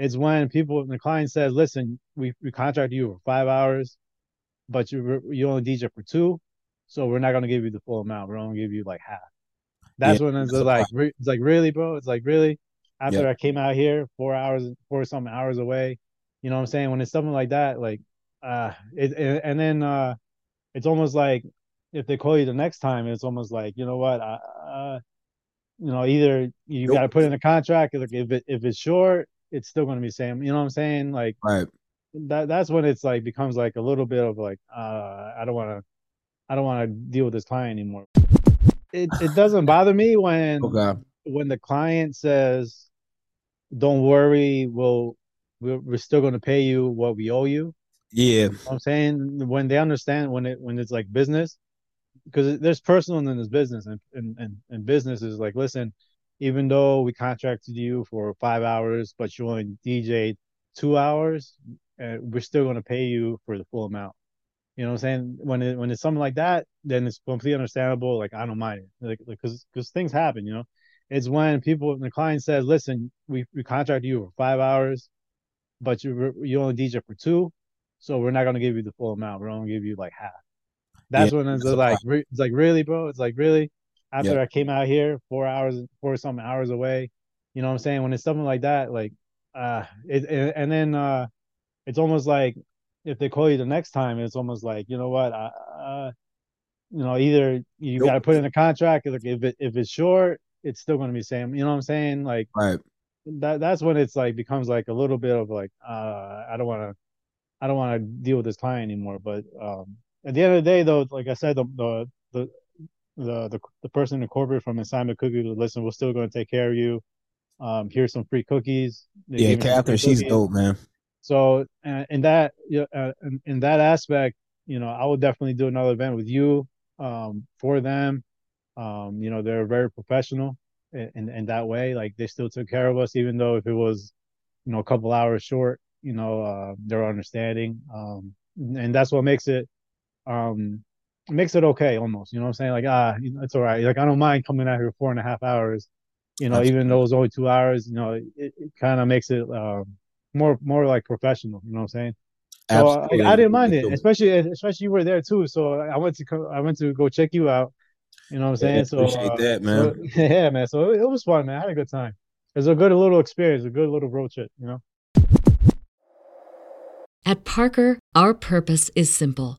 It's when people, the client says, listen, we, we contract you for five hours, but you you only DJ for two. So we're not going to give you the full amount. We're only gonna give you like half. That's yeah, when it's like, re- it's like, really, bro? It's like, really? After I came out here, four hours, four some hours away, you know what I'm saying? When it's something like that, like, uh, it, it and then, uh, it's almost like if they call you the next time, it's almost like, you know what, uh, you know, either you nope. got to put in a contract. Like if it if it's short, it's still going to be the same. You know what I'm saying? Like, right. That that's when it's like becomes like a little bit of like, uh, I don't want to, I don't want to deal with this client anymore. It it doesn't bother me when okay. when the client says, "Don't worry, we'll we're, we're still going to pay you what we owe you." Yeah, you know I'm saying when they understand when it when it's like business, because there's personal and then there's business, and and and, and business is like, listen, even though we contracted you for five hours, but you only DJ two hours, uh, we're still going to pay you for the full amount. You know what I'm saying? When it, when it's something like that, then it's completely understandable. Like I don't mind it, like because because things happen. You know, it's when people the client says, "Listen, we we contracted you for five hours, but you you only DJ for two, so we're not going to give you the full amount. We're only gonna give you like half." That's yeah, when it's like re- it's like really, bro. It's like really. After yeah. I came out here, four hours, four some hours away, you know what I'm saying? When it's something like that, like uh, it, it and then uh, it's almost like if they call you the next time, it's almost like you know what, uh, uh you know, either you nope. got to put in a contract. Like if it if it's short, it's still going to be same. You know what I'm saying? Like right. That that's when it's like becomes like a little bit of like uh, I don't want to, I don't want to deal with this client anymore. But um, at the end of the day, though, like I said, the the the the the, the person in corporate from Assignment Cookie, listen, we're still going to take care of you. Um, here's some free cookies. They yeah, Catherine, she's dope, man. So, uh, in that, uh, in, in that aspect, you know, I would definitely do another event with you um, for them. Um, you know, they're very professional in, in, in that way. Like they still took care of us, even though if it was, you know, a couple hours short. You know, uh, they're understanding, um, and that's what makes it um makes it okay almost. You know what I'm saying? Like, ah, it's all right. Like I don't mind coming out here four and a half hours, you know, even though it's only two hours, you know, it, it kind of makes it um more more like professional, you know what I'm saying? So I, I, didn't mind it, especially especially you were there too. So I went to co- I went to go check you out. You know what I'm saying? Yeah, so appreciate uh, that, man. So, yeah, man. So it, it was fun, man. I had a good time. It was a good little experience, a good little road trip, you know. At Parker, our purpose is simple